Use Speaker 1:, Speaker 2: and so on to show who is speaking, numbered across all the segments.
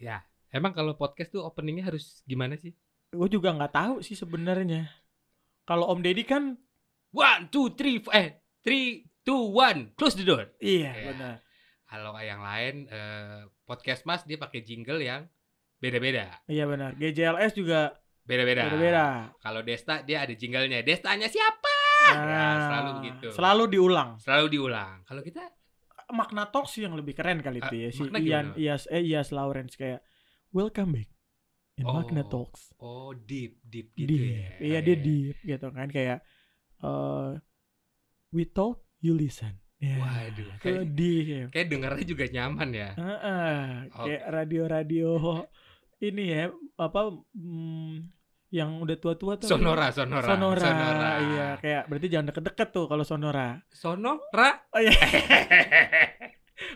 Speaker 1: Ya, emang kalau podcast tuh openingnya harus gimana sih?
Speaker 2: Gue juga nggak tahu sih sebenarnya. Kalau Om Deddy kan
Speaker 1: One, two, three, eh, three, two, one, close the door.
Speaker 2: iya
Speaker 1: Iya.
Speaker 2: benar.
Speaker 1: Kalau yang lain eh, podcast mas dia pakai jingle yang beda-beda,
Speaker 2: Iya benar. GJLS juga
Speaker 1: beda-beda.
Speaker 2: beda-beda.
Speaker 1: Kalau Desta dia ada jinglenya. Destanya siapa? Ya,
Speaker 2: Nah,
Speaker 1: selalu begitu.
Speaker 2: Selalu diulang.
Speaker 1: Selalu diulang. Kalau kita
Speaker 2: Makna talk sih yang lebih keren kali itu
Speaker 1: Ah,
Speaker 2: ya. Si Ian? Iyas eh Iyas Lawrence kayak Welcome back in Magna
Speaker 1: Oh,
Speaker 2: Talks.
Speaker 1: oh deep, deep gitu
Speaker 2: deep.
Speaker 1: ya.
Speaker 2: Iya dia deep gitu kan kayak eh we talk you listen. Ya,
Speaker 1: Waduh, kayak-
Speaker 2: deep. ya.
Speaker 1: Kayak dengarnya juga nyaman ya.
Speaker 2: Heeh, kayak radio-radio ini ya apa mm, yang udah tua-tua tuh.
Speaker 1: Sonora, sonora,
Speaker 2: Sonora. Iya, kayak berarti jangan deket-deket tuh kalau Sonora.
Speaker 1: Sonora.
Speaker 2: Oh iya.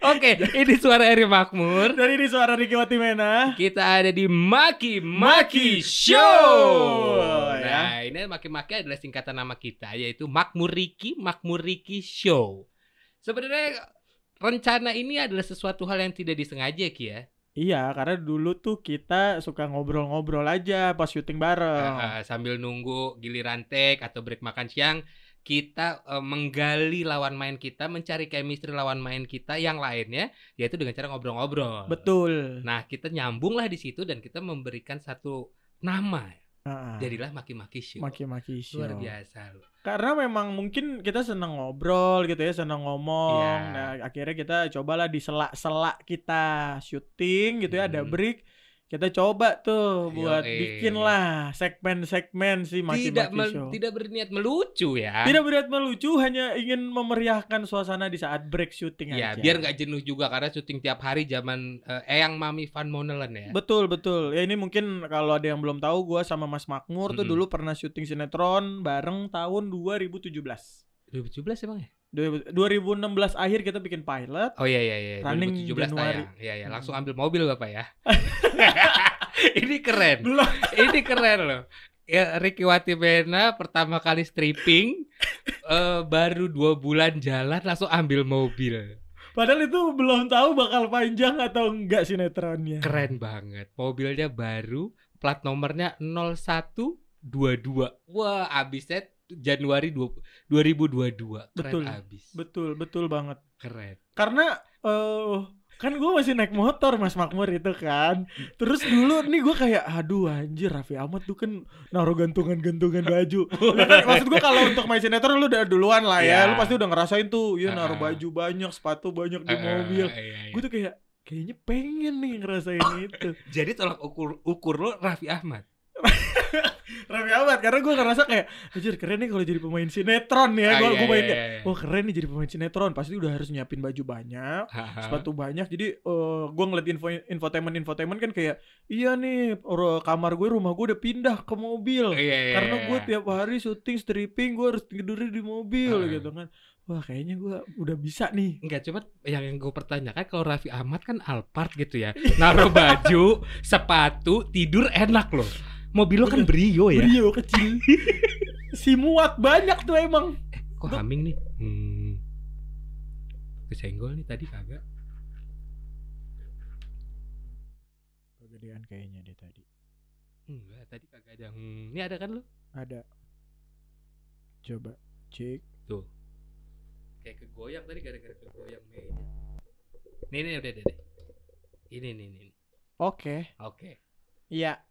Speaker 1: Oke, ini suara Eri Makmur.
Speaker 2: Dari ini suara Ricky Watimena.
Speaker 1: Kita ada di Maki Maki. Show,
Speaker 2: ya.
Speaker 1: Nah, ini Maki Maki adalah singkatan nama kita yaitu Makmur Riki, Makmur Riki Show. Sebenarnya rencana ini adalah sesuatu hal yang tidak disengaja Ki ya.
Speaker 2: Iya, karena dulu tuh kita suka ngobrol-ngobrol aja pas syuting bareng.
Speaker 1: Uh, sambil nunggu giliran take atau break makan siang, kita uh, menggali lawan main kita, mencari chemistry lawan main kita yang lainnya, yaitu dengan cara ngobrol-ngobrol.
Speaker 2: Betul.
Speaker 1: Nah, kita nyambung lah di situ dan kita memberikan satu nama. Jadilah maki-maki show.
Speaker 2: Maki-maki show.
Speaker 1: Luar biasa loh.
Speaker 2: Karena memang mungkin kita seneng ngobrol gitu ya, seneng ngomong.
Speaker 1: Iya.
Speaker 2: Nah, akhirnya kita cobalah di sela-sela kita syuting gitu ya, ada
Speaker 1: Hmm.
Speaker 2: break. Kita coba tuh buat
Speaker 1: Yoi.
Speaker 2: bikin lah segmen-segmen si Maki-Maki
Speaker 1: Tidak mel-
Speaker 2: Show.
Speaker 1: tidak berniat melucu ya.
Speaker 2: Tidak berat melucu, hanya ingin memeriahkan suasana di saat break syuting
Speaker 1: Ya,
Speaker 2: aja.
Speaker 1: biar nggak jenuh juga karena syuting tiap hari zaman eh, Eyang Mami Van Monelen ya.
Speaker 2: Betul betul. Ya ini mungkin kalau ada yang belum tahu gua sama Mas Makmur tuh
Speaker 1: Mm-mm.
Speaker 2: dulu pernah syuting sinetron bareng tahun 2017.
Speaker 1: 2017 emang ya?
Speaker 2: 2016 akhir kita bikin pilot.
Speaker 1: Oh iya iya iya,
Speaker 2: Running
Speaker 1: 2017
Speaker 2: Januari.
Speaker 1: tayang. Iya iya, langsung ambil mobil Bapak ya. Ini keren.
Speaker 2: Belum.
Speaker 1: Ini keren loh. Ya Ricky Watimena pertama kali stripping eh, baru dua bulan jalan langsung ambil mobil.
Speaker 2: Padahal itu belum tahu bakal panjang atau enggak sinetronnya.
Speaker 1: Keren banget. Mobilnya baru, plat nomornya 0122. Wah, abisnya Januari 20- 2022. Keren
Speaker 2: Betul.
Speaker 1: abis.
Speaker 2: Betul, betul banget.
Speaker 1: Keren.
Speaker 2: Karena eh kan gue masih naik motor Mas Makmur itu kan. Terus dulu nih gue kayak aduh anjir Raffi Ahmad tuh kan naruh gantungan-gantungan baju. Kan, maksud gue kalau untuk main sinetron lu udah duluan lah ya.
Speaker 1: Iya.
Speaker 2: Lu pasti udah ngerasain tuh ya naruh baju banyak, sepatu banyak di mobil.
Speaker 1: iya, iya.
Speaker 2: Gue tuh kayak kayaknya pengen nih ngerasain itu.
Speaker 1: Jadi tolak ukur ukur lo Raffi Ahmad.
Speaker 2: Raffi Ahmad karena gue ngerasa kayak anjir keren nih kalau jadi pemain sinetron ya.
Speaker 1: Ah,
Speaker 2: Gue
Speaker 1: iya,
Speaker 2: gue main
Speaker 1: iya, iya.
Speaker 2: Wah keren nih jadi pemain sinetron Pasti udah harus nyiapin baju banyak sepatu banyak jadi eh gue ngeliat info infotainment infotainment kan kayak iya nih kamar gue rumah gue udah pindah ke mobil
Speaker 1: Iya, iya,
Speaker 2: karena
Speaker 1: iya.
Speaker 2: gue tiap hari syuting stripping gue harus tidurnya di mobil
Speaker 1: Heeh.
Speaker 2: gitu kan wah kayaknya gue udah bisa nih
Speaker 1: Enggak, cuma yang, yang gue pertanyakan kalau Raffi Ahmad kan Alphard gitu ya. Naruh baju, sepatu, tidur enak loh. Mobil lo kan Brio ya.
Speaker 2: Brio kecil si muat banyak tuh emang
Speaker 1: Kok haming nih? Hmm. Kesenggol nih tadi kagak.
Speaker 2: kegedean kayaknya deh tadi
Speaker 1: Enggak, tadi kagak ada. Hmm. Ini ada kan lo?
Speaker 2: ada coba cek
Speaker 1: Tuh. Kayak kegoyang tadi gara-gara kegoyang meja. Nih nih udah deh. deh. Ini nih nih. nih.
Speaker 2: oke
Speaker 1: Oke.
Speaker 2: iya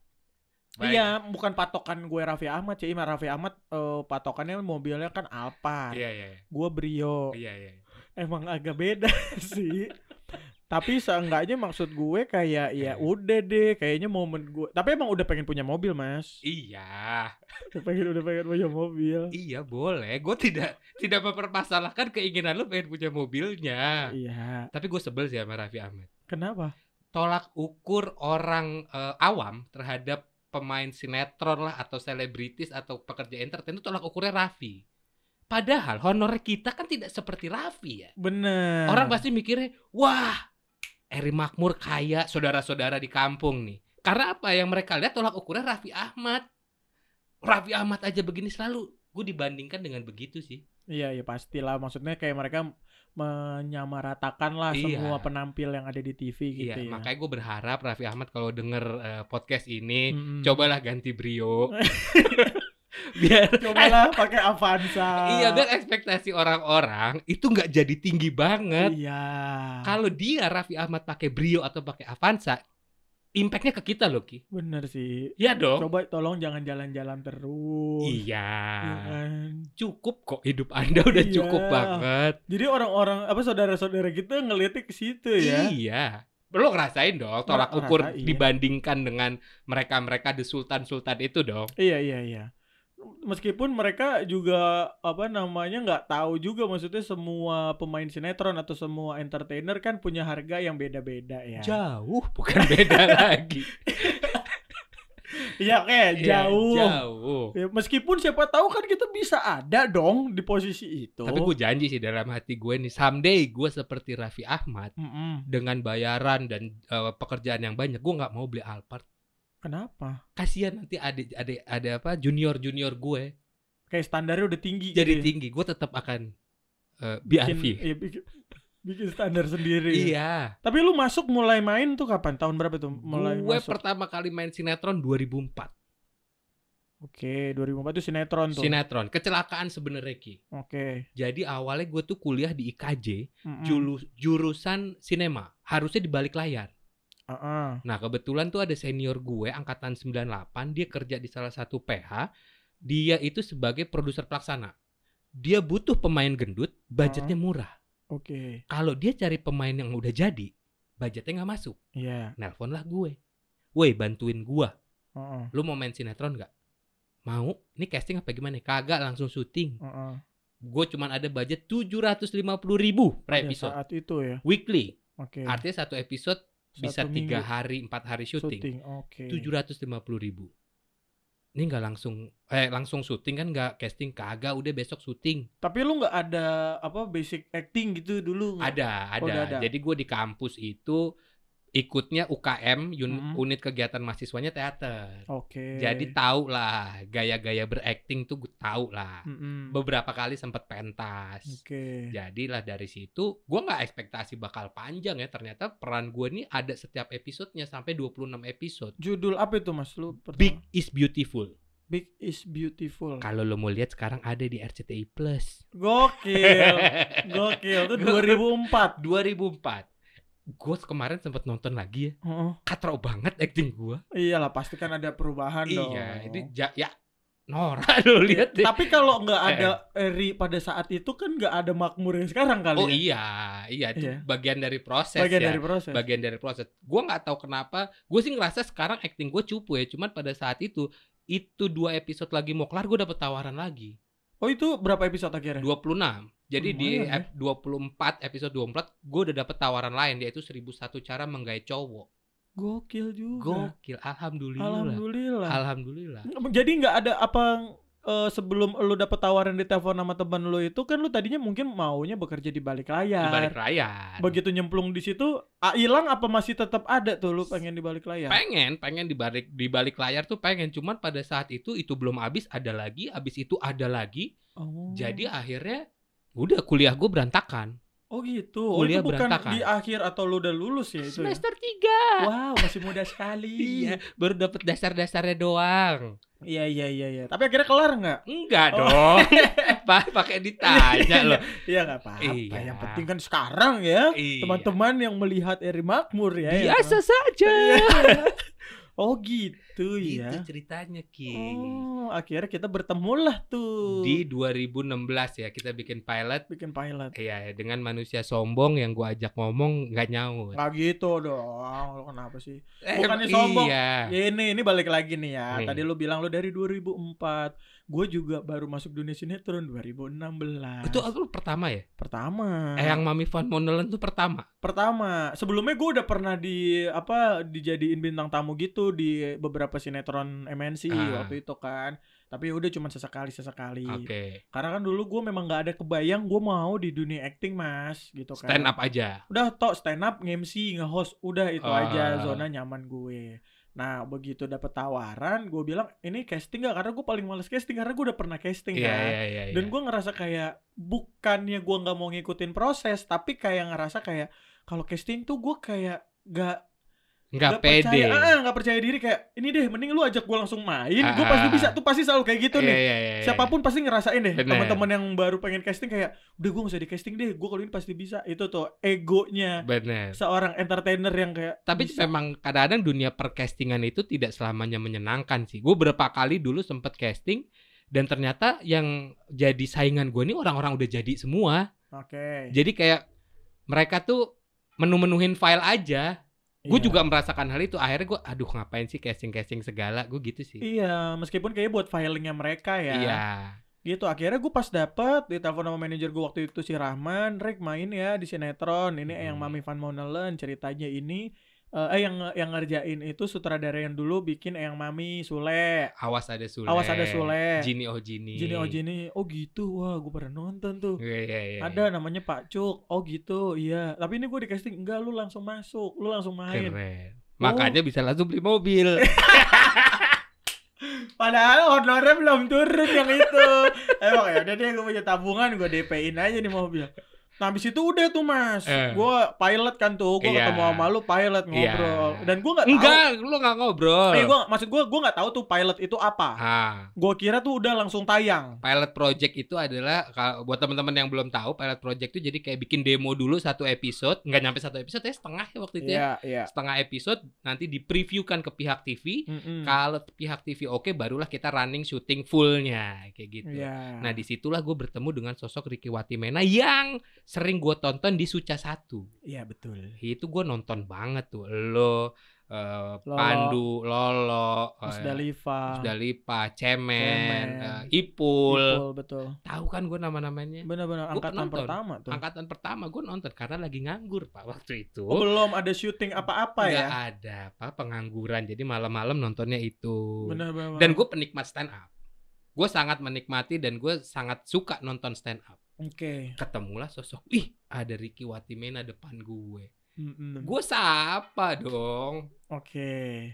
Speaker 1: Baik.
Speaker 2: Iya, bukan patokan gue Raffi Ahmad sih. Raffi Ahmad eh, patokannya mobilnya kan Alphard.
Speaker 1: Iya iya. iya.
Speaker 2: Gue Brio.
Speaker 1: Iya iya.
Speaker 2: emang agak beda sih. Tapi seenggaknya maksud gue kayak ya udah deh, kayaknya momen gue. Tapi emang udah pengen punya mobil, Mas.
Speaker 1: Iya.
Speaker 2: Udah pengen udah pengen punya mobil.
Speaker 1: Iya boleh. Gue tidak tidak mempermasalahkan keinginan lo pengen punya mobilnya.
Speaker 2: Iya.
Speaker 1: Tapi gue sebel sih sama Raffi Ahmad.
Speaker 2: Kenapa?
Speaker 1: Tolak ukur orang eh, awam terhadap pemain sinetron lah atau selebritis atau pekerja entertain itu tolak ukurnya Raffi. Padahal honor kita kan tidak seperti Raffi ya.
Speaker 2: Bener.
Speaker 1: Orang pasti mikirnya, wah, Eri Makmur kaya saudara-saudara di kampung nih. Karena apa yang mereka lihat tolak ukurnya Raffi Ahmad. Raffi Ahmad aja begini selalu. Gue dibandingkan dengan begitu sih.
Speaker 2: Iya, iya pastilah. Maksudnya kayak mereka menyamaratakan lah
Speaker 1: Iya.
Speaker 2: semua penampil yang ada di TV gitu
Speaker 1: Iya,
Speaker 2: ya.
Speaker 1: makanya gue berharap Raffi Ahmad kalau denger eh, podcast ini
Speaker 2: Mm-mm.
Speaker 1: cobalah ganti Brio. biar
Speaker 2: cobalah pakai Avanza.
Speaker 1: iya biar ekspektasi orang-orang itu nggak jadi tinggi banget.
Speaker 2: Iya.
Speaker 1: Kalau dia Raffi Ahmad pakai Brio atau pakai Avanza, impactnya ke kita loh Ki.
Speaker 2: Bener sih.
Speaker 1: Iya dong.
Speaker 2: Coba tolong jangan jalan-jalan terus.
Speaker 1: Iya.
Speaker 2: Iya kan?
Speaker 1: Cukup kok hidup Anda udah
Speaker 2: Iya.
Speaker 1: cukup banget.
Speaker 2: Jadi orang-orang apa saudara-saudara kita ngeliatnya ke situ ya.
Speaker 1: Iya. Lo ngerasain dong tolak ukur
Speaker 2: ngerasain.
Speaker 1: dibandingkan dengan mereka-mereka the sultan-sultan itu dong.
Speaker 2: Iya iya iya. Meskipun mereka juga apa namanya nggak tahu juga maksudnya semua pemain sinetron atau semua entertainer kan punya harga yang beda-beda ya.
Speaker 1: Jauh bukan beda lagi.
Speaker 2: Iya kayak
Speaker 1: Iya,
Speaker 2: jauh.
Speaker 1: jauh.
Speaker 2: Ya, meskipun siapa tahu kan kita bisa ada dong di posisi itu.
Speaker 1: Tapi gue janji sih dalam hati gue nih someday gue seperti Raffi Ahmad
Speaker 2: Mm-mm.
Speaker 1: dengan bayaran dan eh, pekerjaan yang banyak gue nggak mau beli Alphard.
Speaker 2: Kenapa?
Speaker 1: Kasihan nanti ada ada ada apa junior junior gue
Speaker 2: Kayak standarnya udah tinggi.
Speaker 1: jadi
Speaker 2: gitu
Speaker 1: tinggi gue tetap akan eh,
Speaker 2: Bikin,
Speaker 1: BRV.
Speaker 2: iya, bikin, bikin standar sendiri. ya.
Speaker 1: Iya.
Speaker 2: Tapi lu masuk mulai main tuh kapan? Tahun berapa tuh? Mulai
Speaker 1: gue
Speaker 2: masuk.
Speaker 1: pertama kali main sinetron 2004.
Speaker 2: Oke, 2004 itu sinetron tuh.
Speaker 1: Sinetron kecelakaan sebenarnya Ki.
Speaker 2: Oke.
Speaker 1: Jadi awalnya gue tuh kuliah di IKJ
Speaker 2: Mm-mm.
Speaker 1: julu- jurusan sinema harusnya di balik layar.
Speaker 2: Ah-ah.
Speaker 1: Nah kebetulan tuh ada senior gue angkatan 98 dia kerja di salah satu PH dia itu sebagai produser pelaksana. Dia butuh pemain gendut budgetnya murah.
Speaker 2: Oke.
Speaker 1: Kalau dia cari pemain yang udah jadi budgetnya nggak masuk.
Speaker 2: Iya.
Speaker 1: Nelponlah gue. Woi bantuin gua.
Speaker 2: Heeh.
Speaker 1: Lu mau main sinetron nggak? Mau? Ini casting apa gimana? Kagak langsung syuting.
Speaker 2: Heeh.
Speaker 1: Gue cuman ada budget 750 ribu per
Speaker 2: Pada
Speaker 1: episode.
Speaker 2: saat itu ya.
Speaker 1: Weekly.
Speaker 2: Oke.
Speaker 1: Artinya satu episode bisa tiga hari, empat hari syuting. Tujuh ratus lima puluh ribu. Ini nggak langsung, eh langsung syuting kan nggak casting kagak, udah besok syuting.
Speaker 2: Tapi lu nggak ada apa basic acting gitu dulu?
Speaker 1: Ada,
Speaker 2: Oh,
Speaker 1: ada.
Speaker 2: udah ada.
Speaker 1: Jadi gue di kampus itu ikutnya UKM, un-
Speaker 2: Mm.
Speaker 1: unit kegiatan mahasiswanya teater.
Speaker 2: Oke.
Speaker 1: Jadi tahu lah gaya-gaya berakting tuh gue tahu lah.
Speaker 2: Mm-mm.
Speaker 1: Beberapa kali sempat pentas.
Speaker 2: Oke.
Speaker 1: Jadilah dari situ gue nggak ekspektasi bakal panjang ya. Ternyata peran gue nih ada setiap episodenya sampai 26 episode.
Speaker 2: Judul apa itu Mas lu? pertama?
Speaker 1: Big is beautiful.
Speaker 2: Big is beautiful.
Speaker 1: Kalau lo mau lihat sekarang ada di RCTI Plus.
Speaker 2: Gokil. Gokil. Itu 2004.
Speaker 1: 2004. Gue kemarin sempat nonton lagi ya.
Speaker 2: Heeh.
Speaker 1: Katro banget acting gue.
Speaker 2: Iyalah pasti kan ada perubahan dong.
Speaker 1: Iya, ini ja- ya Nora lo lihat deh.
Speaker 2: Tapi kalau nggak ada Eri pada saat itu kan nggak ada makmur yang sekarang kali
Speaker 1: Oh
Speaker 2: ya.
Speaker 1: iya, iya itu
Speaker 2: Iya.
Speaker 1: bagian dari proses
Speaker 2: Bagian
Speaker 1: ya.
Speaker 2: dari proses.
Speaker 1: bagian dari proses. Gua nggak tahu kenapa. Gue sih ngerasa sekarang acting gue cupu ya. Cuman pada saat itu itu dua episode lagi mau kelar gue dapet tawaran lagi.
Speaker 2: Oh itu berapa episode akhirnya?
Speaker 1: 26. Jadi di
Speaker 2: Lumayan ya.
Speaker 1: ep- 24 episode 24 gue udah dapet tawaran lain yaitu 1001 cara menggait cowok.
Speaker 2: Gokil juga.
Speaker 1: Gokil, alhamdulillah.
Speaker 2: Alhamdulillah.
Speaker 1: Alhamdulillah.
Speaker 2: Jadi nggak ada apa eh, sebelum lu dapet tawaran di telepon sama teman lu itu kan lu tadinya mungkin maunya bekerja di balik
Speaker 1: Di
Speaker 2: layar.
Speaker 1: balik layar.
Speaker 2: Begitu nyemplung di situ, ah, hilang apa masih tetap ada tuh lu pengen di balik layar?
Speaker 1: pengen pengen di balik di balik layar tuh pengen cuman pada saat itu itu belum habis ada lagi habis itu ada lagi
Speaker 2: Oh.
Speaker 1: jadi akhirnya udah kuliah gue berantakan
Speaker 2: Oh gitu. Oh,
Speaker 1: kuliah
Speaker 2: itu bukan
Speaker 1: berantakan.
Speaker 2: di akhir atau lu udah lulus ya itu ya?
Speaker 1: semester tiga
Speaker 2: Wow, masih muda sekali.
Speaker 1: iya baru dapet dasar-dasarnya doang
Speaker 2: Iya iya iya iya. Tapi akhirnya kelar nggak?
Speaker 1: enggak
Speaker 2: Oh.
Speaker 1: dong Pa- pakai ditanya loh
Speaker 2: Iya nggak apa-apa.
Speaker 1: Iya.
Speaker 2: Yang penting kan sekarang ya
Speaker 1: Iya.
Speaker 2: teman-teman yang melihat Eri Makmur ya. ya.
Speaker 1: biasa saja
Speaker 2: Oh gitu
Speaker 1: itu
Speaker 2: ya.
Speaker 1: ceritanya ki
Speaker 2: Oh, akhirnya kita bertemu lah tuh.
Speaker 1: di 2016 ya kita bikin pilot
Speaker 2: bikin pilot.
Speaker 1: Iya, dengan manusia sombong yang gua ajak ngomong nggak nyaut.
Speaker 2: Nggak gitu dong. Lu kenapa sih?
Speaker 1: Eh,
Speaker 2: bukannya sombong.
Speaker 1: Iya.
Speaker 2: Ini ini balik lagi nih ya.
Speaker 1: Hmm.
Speaker 2: Tadi lu bilang lu dari 2004. Gue juga baru masuk dunia sinetron 2016.
Speaker 1: Itu aku pertama ya?
Speaker 2: pertama.
Speaker 1: Eh, yang Mami Van Monelen tuh pertama.
Speaker 2: pertama. Sebelumnya gue udah pernah di apa dijadiin bintang tamu gitu di beberapa sinetron MNC
Speaker 1: Ah.
Speaker 2: waktu itu kan. Tapi udah cuma sesekali sesekali.
Speaker 1: Oke.
Speaker 2: Karena kan dulu gue memang nggak ada kebayang gue mau di dunia acting mas, gitu kan.
Speaker 1: Stand up aja.
Speaker 2: Udah tok stand up, nge-MC, nge-host, udah itu
Speaker 1: Ah.
Speaker 2: aja zona nyaman gue. Nah begitu dapet tawaran, gue bilang ini casting gak? Karena gue paling males casting karena gue udah pernah casting
Speaker 1: Iya,
Speaker 2: kan.
Speaker 1: iya, iya.
Speaker 2: Dan
Speaker 1: iya.
Speaker 2: gue ngerasa kayak bukannya gue nggak mau ngikutin proses, tapi kayak ngerasa kayak kalau casting tuh gue kayak gak
Speaker 1: nggak pede.
Speaker 2: percaya, ah, nggak percaya diri kayak ini deh, mending lu ajak gue langsung main, gue
Speaker 1: Ah,
Speaker 2: pasti
Speaker 1: ah,
Speaker 2: bisa.
Speaker 1: ah.
Speaker 2: Tuh pasti selalu kayak gitu
Speaker 1: Iya,
Speaker 2: nih.
Speaker 1: iya, iya, iya.
Speaker 2: Siapa pun pasti ngerasain deh teman-teman yang baru pengen casting kayak udah gue gak usah di casting deh, gue kalau ini pasti bisa. Itu tuh egonya
Speaker 1: Bener.
Speaker 2: seorang entertainer yang kayak
Speaker 1: Tapi
Speaker 2: bisa.
Speaker 1: memang kadang-kadang dunia percastingan itu tidak selamanya menyenangkan sih. Gue berapa kali dulu sempet casting dan ternyata yang jadi saingan gue ini orang-orang udah jadi semua.
Speaker 2: Oke.
Speaker 1: Jadi kayak mereka tuh menu-menuhin file aja. Gue
Speaker 2: Iya.
Speaker 1: juga merasakan hal itu. Akhirnya gue, aduh ngapain sih casting-casting segala. Gue gitu sih.
Speaker 2: Iya, meskipun kayak buat filingnya mereka ya.
Speaker 1: Iya.
Speaker 2: Gitu. Akhirnya gue pas dapet ditelepon sama manajer gue waktu itu si Rahman, Rek main ya di sinetron. Ini yang
Speaker 1: Hmm.
Speaker 2: Mami Van Monelen ceritanya ini eh eh, yang yang ngerjain itu sutradara yang dulu bikin yang Mami Sule.
Speaker 1: Awas ada Sule.
Speaker 2: Awas ada Sule.
Speaker 1: Jini oh Jini.
Speaker 2: Jini oh Jini. Oh gitu. Wah, gue pernah nonton tuh.
Speaker 1: Iya, iya, iya.
Speaker 2: Ada namanya Pak Cuk. Oh gitu. Iya. Tapi ini gue di casting enggak lu langsung masuk. Lu langsung main.
Speaker 1: Keren.
Speaker 2: Oh.
Speaker 1: Makanya bisa langsung beli mobil.
Speaker 2: Padahal honornya belum turun yang itu. Emang ya udah deh gue punya tabungan gue DP-in aja di mobil. Nah habis itu udah tuh mas
Speaker 1: Eh.
Speaker 2: Gue pilot kan tuh Gue
Speaker 1: Iya.
Speaker 2: ketemu sama lu pilot ngobrol
Speaker 1: Iya.
Speaker 2: Dan gue gak tahu
Speaker 1: Enggak, lu nggak ngobrol.
Speaker 2: Eh, gua, maksud gue gue gak tahu tuh pilot itu apa
Speaker 1: Ah,
Speaker 2: Gue kira tuh udah langsung tayang
Speaker 1: pilot project itu adalah kalau buat teman-teman yang belum tahu, pilot project itu jadi kayak bikin demo dulu satu episode, nggak nyampe satu episode ya setengah ya waktu itu ya.
Speaker 2: Iya iya
Speaker 1: Setengah episode nanti di previewkan ke pihak TV.
Speaker 2: Mm-mm.
Speaker 1: Kalau pihak TV oke, barulah kita running syuting fullnya kayak gitu.
Speaker 2: Iya
Speaker 1: Nah di situlah gue bertemu dengan sosok Ricky Watimena yang sering gue tonton di Suca satu.
Speaker 2: Iya betul
Speaker 1: Itu gue nonton banget tuh. Lo, eh,
Speaker 2: Lolo.
Speaker 1: Pandu, Lolo,
Speaker 2: Mas
Speaker 1: eh,
Speaker 2: Dalifa
Speaker 1: Musdalipa, Cemen,
Speaker 2: Cemen.
Speaker 1: eh, Ipul.
Speaker 2: Ipul betul
Speaker 1: Tahu kan gue nama-namanya?
Speaker 2: Bener-bener
Speaker 1: Gua
Speaker 2: angkatan
Speaker 1: penonton.
Speaker 2: pertama tuh
Speaker 1: Angkatan pertama gue nonton karena lagi nganggur pak waktu itu.
Speaker 2: Oh belum ada syuting apa-apa ya
Speaker 1: ada apa pengangguran. Jadi malam-malam nontonnya itu.
Speaker 2: Bener-bener
Speaker 1: Dan gue penikmat stand up. Gue sangat menikmati dan gue sangat suka nonton stand up.
Speaker 2: Oke
Speaker 1: Ketemulah sosok, ih ada Ricky Watimena depan gue.
Speaker 2: Mm-mm.
Speaker 1: Gue sapa dong,
Speaker 2: Oke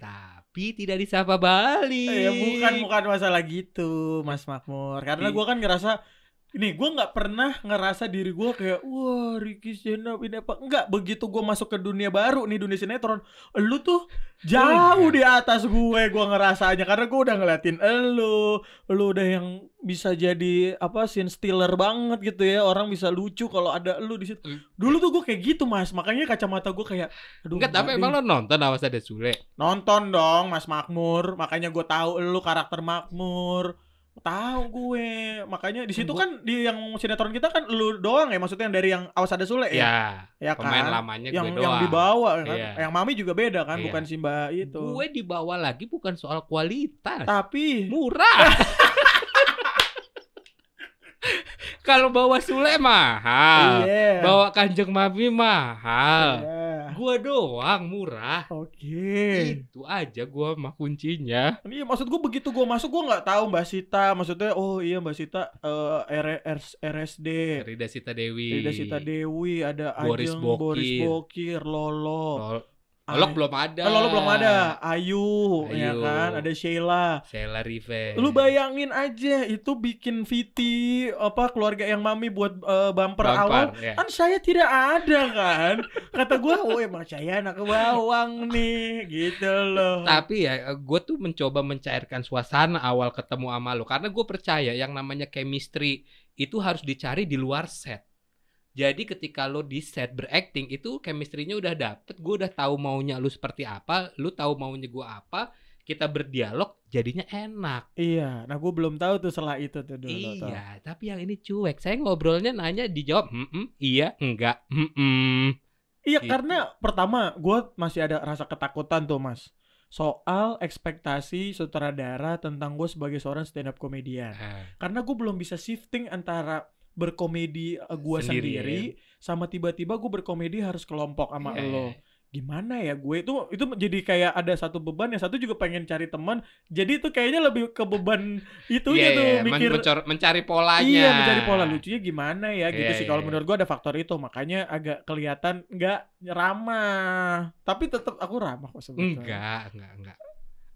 Speaker 1: tapi tidak disapa balik.
Speaker 2: Eh, bukan bukan masalah gitu, Mas Makmur. Karena
Speaker 1: Ih.
Speaker 2: gua kan ngerasa ini gua nggak pernah ngerasa diri gua kayak wah Ricky Up ini apa enggak begitu gua masuk ke dunia baru nih dunia sinetron lu tuh jauh
Speaker 1: Enggak.
Speaker 2: di atas gue gua ngerasanya karena gua udah ngeliatin elu lu udah yang bisa jadi apa scene stealer banget gitu ya orang bisa lucu kalau ada lu di situ
Speaker 1: Hmm.
Speaker 2: dulu tuh gua kayak gitu mas makanya kacamata gua kayak aduh
Speaker 1: Enggak, tapi emang lo nonton Awas Ada Sule?
Speaker 2: Nonton dong Mas Makmur, makanya gue tahu lu karakter Makmur. Tahu gue. Makanya di situ kan di yang sinetron kita kan lu doang ya, maksudnya yang dari yang Awas Ada Sule ya.
Speaker 1: Ya,
Speaker 2: Ya
Speaker 1: pemain
Speaker 2: kan?
Speaker 1: lamanya
Speaker 2: yang
Speaker 1: gue
Speaker 2: yang
Speaker 1: doang.
Speaker 2: dibawa kan.
Speaker 1: Iya.
Speaker 2: Yang Mami juga beda kan,
Speaker 1: Iya.
Speaker 2: bukan si Mbak itu.
Speaker 1: Gue dibawa lagi bukan soal kualitas,
Speaker 2: Tapi
Speaker 1: murah. Kalau bawa Sule mahal,
Speaker 2: iya.
Speaker 1: bawa Kanjeng Mami mahal.
Speaker 2: Iya.
Speaker 1: Gua doang murah.
Speaker 2: Oke.
Speaker 1: Itu aja gua mah kuncinya.
Speaker 2: Iya maksud gue begitu gue masuk gue nggak tahu Mbak Sita maksudnya oh iya Mbak Sita eh R- R- RSD
Speaker 1: Rida Sita Dewi.
Speaker 2: Rida Sita Dewi ada
Speaker 1: Boris
Speaker 2: Ajeng
Speaker 1: Bokir.
Speaker 2: Boris Bokir Lolo
Speaker 1: Lol-
Speaker 2: Ay-
Speaker 1: Lolok belum ada.
Speaker 2: Kan Lolo belum ada. Ayu, ya
Speaker 1: Ayu.
Speaker 2: kan? Ada Sheila.
Speaker 1: Sheila Rive.
Speaker 2: lu bayangin aja itu bikin Viti apa keluarga yang mami buat eh, bumper, awal
Speaker 1: Bampar, ya.
Speaker 2: kan saya tidak ada kan? Kata gua oh emang saya anak bawang nih gitu loh.
Speaker 1: Tapi ya gue tuh mencoba mencairkan suasana awal ketemu sama lo Karena gue percaya yang namanya chemistry itu harus dicari di luar set Jadi ketika lo di set berakting itu chemistry-nya udah dapet Gue udah tahu maunya lu seperti apa Lu tahu maunya gue apa Kita berdialog jadinya enak
Speaker 2: iya nah gua belum tahu tuh setelah itu tuh dulu.
Speaker 1: Iya tapi yang ini cuek Saya ngobrolnya nanya dijawab "Mm-mm, Iya enggak "Mm-mm."
Speaker 2: iya
Speaker 1: Gitu.
Speaker 2: karena pertama gua masih ada rasa ketakutan tuh mas soal ekspektasi sutradara tentang gue sebagai seorang stand up komedian karena gue belum bisa shifting antara berkomedi gue
Speaker 1: Sendiri,
Speaker 2: sendiri sama tiba-tiba gue berkomedi harus kelompok sama
Speaker 1: iya,
Speaker 2: lo
Speaker 1: iya.
Speaker 2: gimana ya gue itu itu jadi kayak ada satu beban yang satu juga pengen cari teman jadi itu kayaknya lebih ke beban itu
Speaker 1: Iya,
Speaker 2: gitu
Speaker 1: iya, men-
Speaker 2: mikir
Speaker 1: mencor- mencari polanya.
Speaker 2: iya mencari pola lucunya gimana ya gitu
Speaker 1: Iya,
Speaker 2: sih
Speaker 1: iya,
Speaker 2: kalau
Speaker 1: iya.
Speaker 2: menurut gue ada faktor itu makanya agak kelihatan nggak ramah tapi tetap aku ramah kok sebetulnya
Speaker 1: Enggak, enggak, enggak.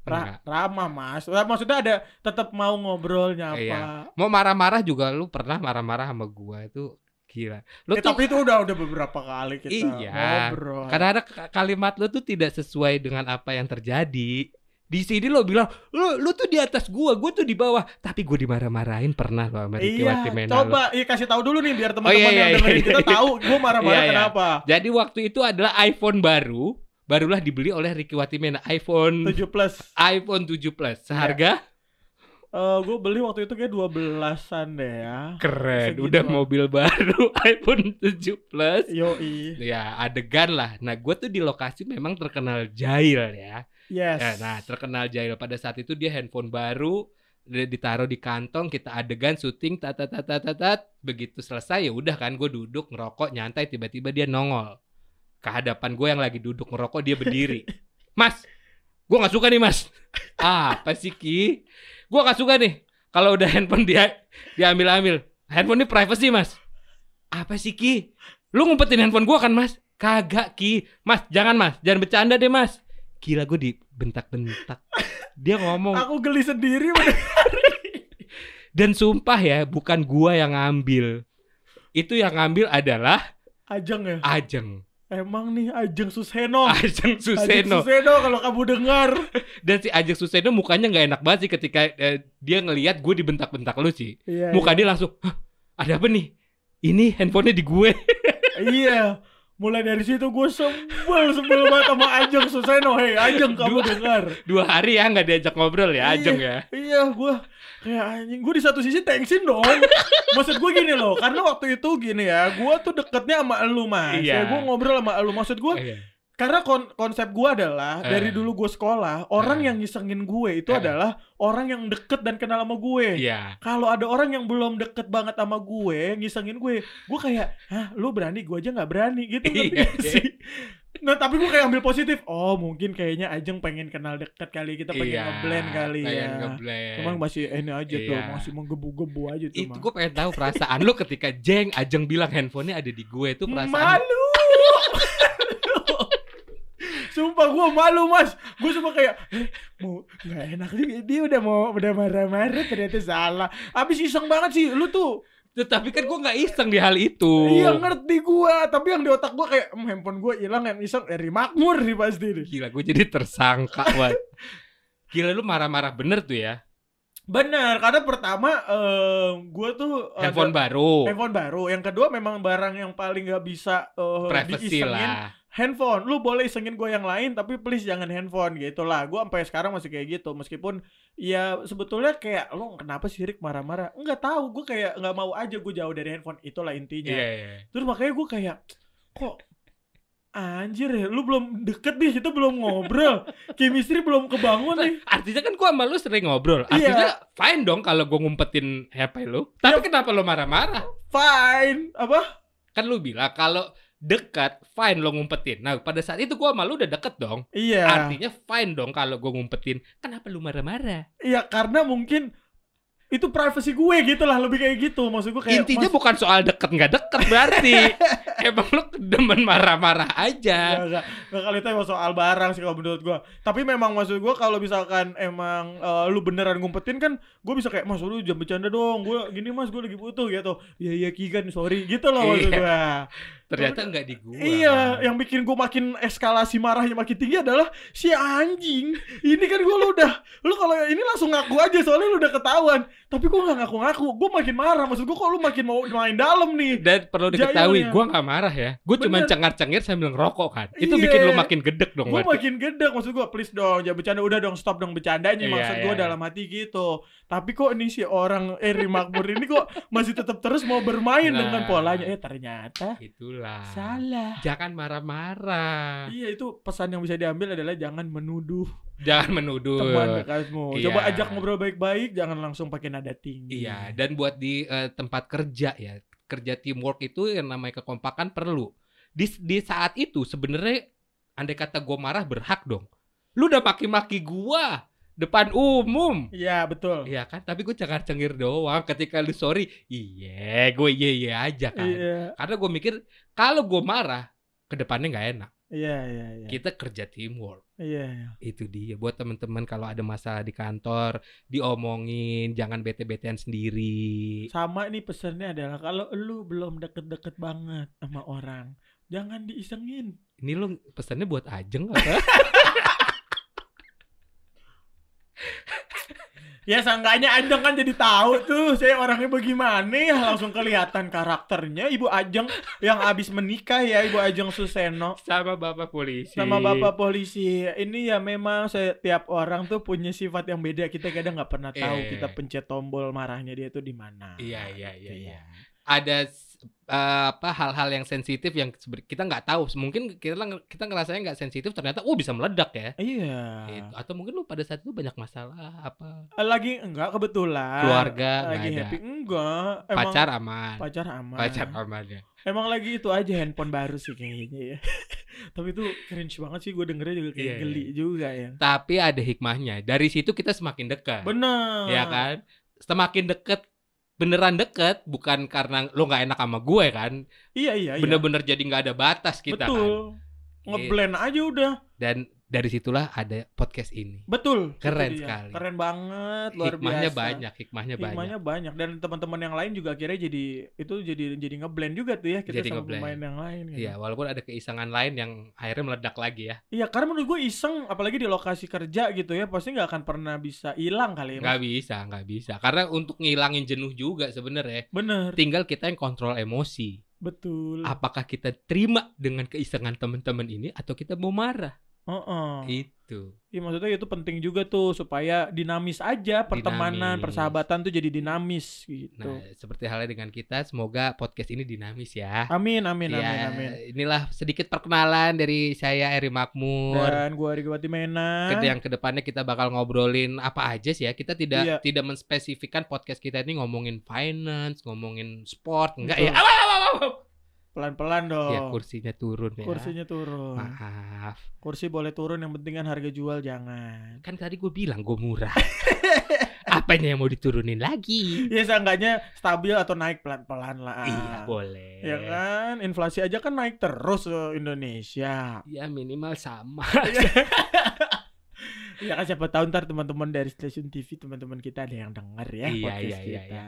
Speaker 2: Ra-
Speaker 1: Enggak.
Speaker 2: ramah mas maksudnya ada tetap mau ngobrol nyapa
Speaker 1: Iya. Mau marah-marah juga lu pernah marah-marah sama gua itu gila. Lu
Speaker 2: Eh,
Speaker 1: tuh
Speaker 2: tapi itu udah udah beberapa kali kita
Speaker 1: Iya.
Speaker 2: ngobrol
Speaker 1: kadang ada kalimat lu tuh tidak sesuai dengan apa yang terjadi. Di sini lo bilang, lu lu tuh di atas gua, gua tuh di bawah. Tapi gua dimarah-marahin pernah lo sama Ricky
Speaker 2: Iya,
Speaker 1: Watimena lo.
Speaker 2: coba iya kasih tahu dulu nih biar teman-teman
Speaker 1: Oh, iya,
Speaker 2: yang
Speaker 1: iya,
Speaker 2: dengerin
Speaker 1: iya,
Speaker 2: kita
Speaker 1: iya.
Speaker 2: tahu gue marah-marah
Speaker 1: Iya, iya.
Speaker 2: kenapa.
Speaker 1: Jadi waktu itu adalah iPhone baru, barulah dibeli oleh Ricky Watimena, iPhone
Speaker 2: 7 plus.
Speaker 1: iPhone 7 Plus. Seharga
Speaker 2: Eh gue beli waktu itu kayak 12-an deh ya.
Speaker 1: keren,
Speaker 2: Segitu
Speaker 1: udah mobil baru iPhone 7 Plus.
Speaker 2: Yoi.
Speaker 1: Ya, adegan lah. Nah, gua tuh di lokasi memang terkenal jahil ya.
Speaker 2: Yes.
Speaker 1: Ya, nah terkenal jahil pada saat itu dia handphone baru ditaruh di kantong kita adegan syuting tat tat tat tat, tat. begitu selesai ya udah kan gue duduk ngerokok nyantai tiba-tiba dia nongol ke hadapan gue yang lagi duduk ngerokok dia berdiri. Mas gue nggak suka nih mas. Apa sih ki? Gue nggak suka nih. Kalau udah handphone dia diambil ambil handphone ini privacy mas. Apa sih ki? Lu ngumpetin handphone gue kan mas? Kagak ki. Mas jangan mas. Jangan bercanda deh mas. Gila gue dibentak-bentak. Dia ngomong.
Speaker 2: Aku geli sendiri
Speaker 1: dan sumpah ya bukan gua yang ngambil. Itu yang ngambil adalah
Speaker 2: Ajeng ya.
Speaker 1: Ajeng
Speaker 2: Emang nih Ajeng Suseno.
Speaker 1: Ajeng
Speaker 2: Ajeng
Speaker 1: Suseno
Speaker 2: Suseno kalau kamu dengar.
Speaker 1: dan si Ajeng Suseno mukanya nggak enak banget sih ketika eh, dia ngelihat gue dibentak-bentak lu sih
Speaker 2: Iya.
Speaker 1: muka dia langsung "Hah, ada apa nih ini handphonenya di gue
Speaker 2: iya. Mulai dari situ gue sebel sebel banget sama Ajeng Suseno. Hei Ajeng kamu
Speaker 1: Dua-
Speaker 2: dengar.
Speaker 1: dua hari ya nggak diajak ngobrol ya Ajeng ya
Speaker 2: Iya, gue kayak anjing. Gue di satu sisi thanksin dong. Maksud gue gini loh, karena waktu itu gini ya, gue tuh deketnya sama elu mas.
Speaker 1: Iya.
Speaker 2: Ya, gue ngobrol sama elu. Maksud gue,
Speaker 1: Iya.
Speaker 2: Karena kon- konsep gue adalah
Speaker 1: Eh.
Speaker 2: dari dulu gue sekolah, orang
Speaker 1: Eh.
Speaker 2: yang ngisengin gue itu
Speaker 1: Eh.
Speaker 2: adalah orang yang deket dan kenal sama gue.
Speaker 1: iya
Speaker 2: Kalau ada orang yang belum deket banget sama gue, ngisengin gue, gue kayak, hah, lu berani, gue aja nggak berani gitu gak sih. Nah tapi gue kayak ambil positif. Oh mungkin kayaknya Ajeng pengen kenal deket kali kita pengen
Speaker 1: Iya,
Speaker 2: ngeblend kali ya.
Speaker 1: ngeblend.
Speaker 2: Cuman masih ini aja tuh,
Speaker 1: Iya.
Speaker 2: masih menggebu-gebu aja tuh.
Speaker 1: itu gue pengen tahu perasaan lu ketika Jeng Ajeng bilang handphonenya ada di gue itu perasaan
Speaker 2: malu. Sumpah gue malu mas Gue cuma kayak eh, mau nggak enak nih Dia udah mau udah marah-marah ternyata salah Abis iseng banget sih Lu tuh
Speaker 1: Tetapi kan gue nggak iseng di hal itu.
Speaker 2: Iya ngerti gue Tapi yang di otak gue kayak "Hmm, Handphone gue hilang yang iseng Eri Makmur nih pasti nih
Speaker 1: Gila gue jadi tersangka banget. Gila lu marah-marah bener tuh ya.
Speaker 2: Bener Karena pertama eh, Gue tuh ada-
Speaker 1: Handphone baru.
Speaker 2: Handphone baru Yang kedua memang barang yang paling gak bisa eh,
Speaker 1: Privacy lah.
Speaker 2: Handphone. Lu boleh isengin gue yang lain tapi please jangan handphone gitu lah. Gue sampai sekarang masih kayak gitu. Meskipun ya sebetulnya kayak lu kenapa sih Rick marah-marah? Nggak tahu. Gue kayak nggak mau aja gue jauh dari handphone. Itulah intinya.
Speaker 1: Iya, iya.
Speaker 2: terus makanya gue kayak kok anjir ya? Lu belum deket nih kita belum ngobrol. Chemistry belum kebangun nih.
Speaker 1: Artinya kan gua sama lu sering ngobrol.
Speaker 2: Iya.
Speaker 1: Artinya fine dong kalau gua ngumpetin HP lu. Tapi kenapa lu marah-marah?
Speaker 2: fine. Apa?
Speaker 1: Kan lu bilang kalau dekat fine lo ngumpetin. Nah, pada saat itu gua sama lu udah deket dong.
Speaker 2: iya
Speaker 1: Artinya fine dong kalau gua ngumpetin. Kenapa lu marah-marah?
Speaker 2: iya karena mungkin itu privacy gue gitu lah lebih kayak gitu maksud gue kayak
Speaker 1: Intinya
Speaker 2: mas-
Speaker 1: bukan soal deket nggak deket berarti. Emang lu demen marah-marah aja.
Speaker 2: Enggak kali itu emang soal barang sih kalau menurut gua. Tapi memang maksud gua kalau misalkan emang eh, lu beneran ngumpetin kan gua bisa kayak Mas lu jangan bercanda dong. Gua gini Mas gua lagi butuh gitu. Iya iya Ki kan sorry gitu loh maksud
Speaker 1: Iya.
Speaker 2: Gua.
Speaker 1: Ternyata nggak di gua.
Speaker 2: Iya, yang bikin gua makin eskalasi marahnya makin tinggi adalah si anjing. Ini kan gua lu udah lu kalau ini langsung ngaku aja soalnya lu udah ketahuan. Tapi gua nggak ngaku-ngaku. Gua makin marah. Maksud gua kok lu makin mau main dalam nih.
Speaker 1: Dan perlu diketahui,
Speaker 2: Jahilnya.
Speaker 1: gua nggak marah ya. Gua cuma cengar-cengir sambil ngerokok kan. Itu
Speaker 2: Iya.
Speaker 1: bikin lu makin gedek dong.
Speaker 2: gue
Speaker 1: berarti.
Speaker 2: makin gede maksud gue please dong jangan bercanda udah dong stop dong bercandanya
Speaker 1: Iya,
Speaker 2: maksud gue
Speaker 1: iya,
Speaker 2: dalam hati gitu tapi kok ini si orang Eri Makmur ini kok masih tetap terus mau bermain
Speaker 1: Nah.
Speaker 2: dengan polanya eh ternyata
Speaker 1: Itulah.
Speaker 2: Salah
Speaker 1: Jangan marah-marah.
Speaker 2: iya itu pesan yang bisa diambil adalah jangan menuduh
Speaker 1: Jangan menuduh.
Speaker 2: teman dekatmu
Speaker 1: Iya.
Speaker 2: coba ajak ngobrol baik-baik jangan langsung pakai nada tinggi
Speaker 1: Iya, dan buat di eh, tempat kerja ya, kerja teamwork itu yang namanya kekompakan perlu. Di di saat itu sebenarnya andai kata gue marah berhak dong. Lu udah maki-maki gua depan umum.
Speaker 2: Iya betul.
Speaker 1: Iya kan, tapi gue cengar-cengir doang. Ketika lu sorry, iya, gue iya iya aja kan.
Speaker 2: Iya
Speaker 1: Karena gue mikir kalau gue marah, ke depannya nggak enak.
Speaker 2: iya iya iya.
Speaker 1: Kita kerja teamwork.
Speaker 2: Iya iya.
Speaker 1: Itu dia buat teman-teman kalau ada masalah di kantor, diomongin, jangan bete-betean sendiri.
Speaker 2: Sama nih pesannya adalah kalau lu belum deket-deket banget sama orang, jangan diisengin.
Speaker 1: Ini lu pesannya buat Ajeng apa?
Speaker 2: Ya seenggaknya Ajeng kan jadi tahu tuh saya orangnya bagaimana ya langsung kelihatan karakternya Ibu Ajeng yang abis menikah ya Ibu Ajeng Suseno
Speaker 1: Sama Bapak polisi.
Speaker 2: sama Bapak polisi. Ini ya memang setiap orang tuh punya sifat yang beda. Kita kadang nggak pernah tahu
Speaker 1: Eh.
Speaker 2: kita pencet tombol marahnya dia tuh di mana.
Speaker 1: Iya, iya, iya,
Speaker 2: Gitu
Speaker 1: iya.
Speaker 2: ya.
Speaker 1: Ada eh, apa hal-hal yang sensitif yang kita nggak tahu mungkin kita kita ngerasanya nggak sensitif ternyata oh bisa meledak ya
Speaker 2: Iya.
Speaker 1: Gitu. atau mungkin lu pada saat itu banyak masalah apa
Speaker 2: Lagi enggak kebetulan.
Speaker 1: keluarga
Speaker 2: lagi
Speaker 1: ada
Speaker 2: happy enggak. Emang
Speaker 1: pacar aman
Speaker 2: pacar aman.
Speaker 1: pacar aman ya
Speaker 2: Emang lagi itu aja handphone baru sih kayaknya ya. Tapi itu cringe banget sih gue dengernya juga kayak
Speaker 1: Iya,
Speaker 2: geli juga ya.
Speaker 1: tapi ada hikmahnya dari situ kita semakin dekat
Speaker 2: Bener.
Speaker 1: ya kan semakin deket beneran deket bukan karena lo nggak enak sama gue kan
Speaker 2: Iya iya iya.
Speaker 1: bener-bener jadi nggak ada batas kita kan
Speaker 2: Betul. Ngeblend aja udah.
Speaker 1: dan dari situlah ada podcast ini
Speaker 2: Betul.
Speaker 1: Keren sekali.
Speaker 2: Keren banget, luar
Speaker 1: hikmahnya
Speaker 2: biasa.
Speaker 1: banyak hikmahnya, banyak
Speaker 2: Hikmahnya banyak dan teman-teman yang lain juga akhirnya jadi itu jadi jadi ngeblend juga tuh ya kita
Speaker 1: Jadi
Speaker 2: sama
Speaker 1: ngeblend.
Speaker 2: pemain yang lain kan.
Speaker 1: Iya, walaupun ada keisangan lain yang akhirnya meledak lagi ya.
Speaker 2: Iya, karena menurut gue iseng apalagi di lokasi kerja gitu ya, pasti nggak akan pernah bisa hilang kali ya. Mas.
Speaker 1: Nggak bisa, nggak bisa. Karena untuk ngilangin jenuh juga sebenarnya.
Speaker 2: Bener,
Speaker 1: Tinggal kita yang kontrol emosi.
Speaker 2: betul.
Speaker 1: Apakah kita terima dengan keisengan teman-teman ini atau kita mau marah?
Speaker 2: Heeh.
Speaker 1: Itu.
Speaker 2: Iya maksudnya itu penting juga tuh supaya dinamis aja pertemanan,
Speaker 1: Dinamis.
Speaker 2: persahabatan tuh jadi dinamis gitu.
Speaker 1: Nah, seperti halnya dengan kita, semoga podcast ini dinamis ya.
Speaker 2: Amin amin
Speaker 1: Ya,
Speaker 2: amin amin.
Speaker 1: inilah sedikit perkenalan dari saya Eri Makmur.
Speaker 2: Dan gua Rigawati Mena.
Speaker 1: Ke- yang ke depannya kita bakal ngobrolin apa aja sih ya kita tidak
Speaker 2: Iya.
Speaker 1: tidak menspesifikkan podcast kita ini ngomongin finance ngomongin sport enggak
Speaker 2: Betul.
Speaker 1: ya Aw, aw, aw, aw, aw.
Speaker 2: Pelan-pelan dong.
Speaker 1: ya kursinya turun ya
Speaker 2: Kursinya turun.
Speaker 1: maaf
Speaker 2: Kursi boleh turun yang penting kan harga jual jangan.
Speaker 1: kan tadi gue bilang gue murah apanya yang mau diturunin lagi
Speaker 2: Ya seenggaknya stabil atau naik pelan-pelan lah.
Speaker 1: iya boleh
Speaker 2: Ya kan, inflasi aja kan naik terus eh, Indonesia.
Speaker 1: ya minimal sama
Speaker 2: Ya kan siapa tahu ntar teman-teman dari stasiun TV teman-teman kita ada yang denger ya
Speaker 1: Iya,
Speaker 2: podcast
Speaker 1: iya, iya,
Speaker 2: kita.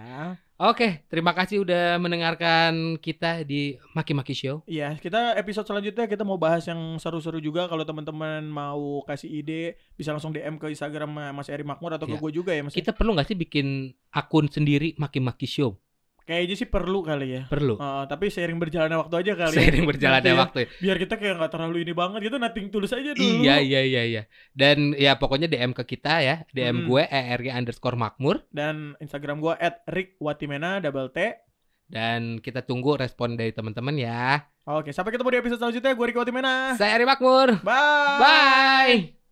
Speaker 1: oke terima kasih udah mendengarkan kita di Maki Maki Show
Speaker 2: Iya, kita episode selanjutnya kita mau bahas yang seru-seru juga. Kalau teman-teman mau kasih ide, bisa langsung DM ke Instagram Mas Eri Makmur atau ke
Speaker 1: Iya.
Speaker 2: gue juga ya, Mas.
Speaker 1: kita perlu nggak sih bikin akun sendiri Maki Maki Show
Speaker 2: Kayaknya sih perlu kali ya.
Speaker 1: perlu
Speaker 2: Eh, tapi seiring berjalannya waktu aja kali. ya.
Speaker 1: seiring berjalannya
Speaker 2: Nanti ya,
Speaker 1: waktu
Speaker 2: Biar kita kayak nggak terlalu ini banget gitu, nating tulus aja dulu.
Speaker 1: Iya iya iya iya. Dan ya pokoknya DM ke kita ya. DM
Speaker 2: Hmm.
Speaker 1: gue ERG underscore makmur.
Speaker 2: Dan Instagram gue @rickwatimena double T.
Speaker 1: Dan kita tunggu respon dari teman-teman ya.
Speaker 2: Oke, sampai ketemu di episode selanjutnya. Gue Ricky Watimena.
Speaker 1: Saya Eri Makmur.
Speaker 2: Bye.
Speaker 1: Bye.